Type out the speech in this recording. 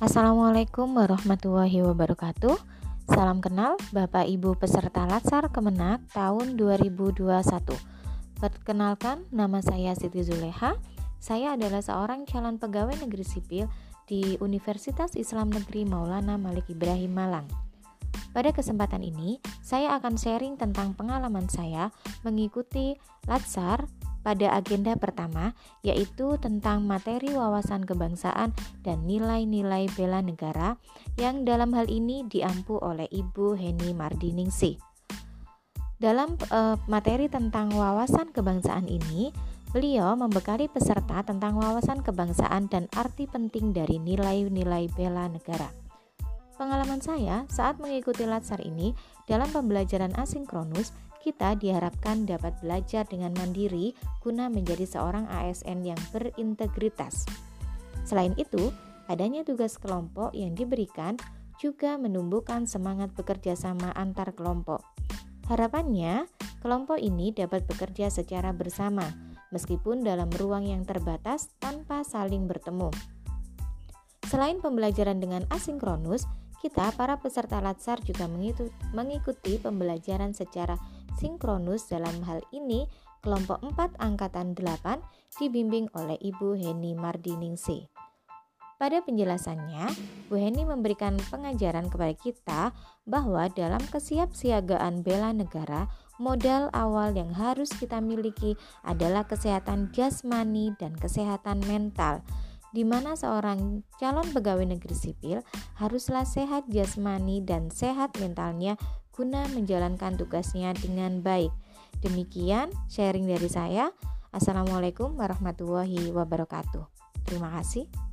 Assalamualaikum warahmatullahi wabarakatuh. Salam kenal Bapak Ibu peserta Latsar Kemenak tahun 2021. Perkenalkan, nama saya Siti Zuleha. Saya adalah seorang calon pegawai negeri sipil di Universitas Islam Negeri Maulana Malik Ibrahim Malang. Pada kesempatan ini, saya akan sharing tentang pengalaman saya mengikuti Latsar pada agenda pertama, yaitu tentang materi wawasan kebangsaan dan nilai-nilai bela negara yang dalam hal ini diampu oleh Ibu Heni Mardiningsih. Dalam uh, materi tentang wawasan kebangsaan ini, beliau membekali peserta tentang wawasan kebangsaan dan arti penting dari nilai-nilai bela negara. Pengalaman saya saat mengikuti latsar ini dalam pembelajaran asinkronus kita diharapkan dapat belajar dengan mandiri guna menjadi seorang ASN yang berintegritas. Selain itu, adanya tugas kelompok yang diberikan juga menumbuhkan semangat bekerja sama antar kelompok. Harapannya, kelompok ini dapat bekerja secara bersama, meskipun dalam ruang yang terbatas tanpa saling bertemu. Selain pembelajaran dengan asinkronus, kita para peserta latsar juga mengikuti pembelajaran secara sinkronus dalam hal ini kelompok 4 angkatan 8 dibimbing oleh Ibu Heni Mardiningsi. Pada penjelasannya, Bu Heni memberikan pengajaran kepada kita bahwa dalam kesiapsiagaan bela negara, modal awal yang harus kita miliki adalah kesehatan jasmani dan kesehatan mental di mana seorang calon pegawai negeri sipil haruslah sehat jasmani dan sehat mentalnya guna menjalankan tugasnya dengan baik. Demikian sharing dari saya. Assalamualaikum warahmatullahi wabarakatuh. Terima kasih.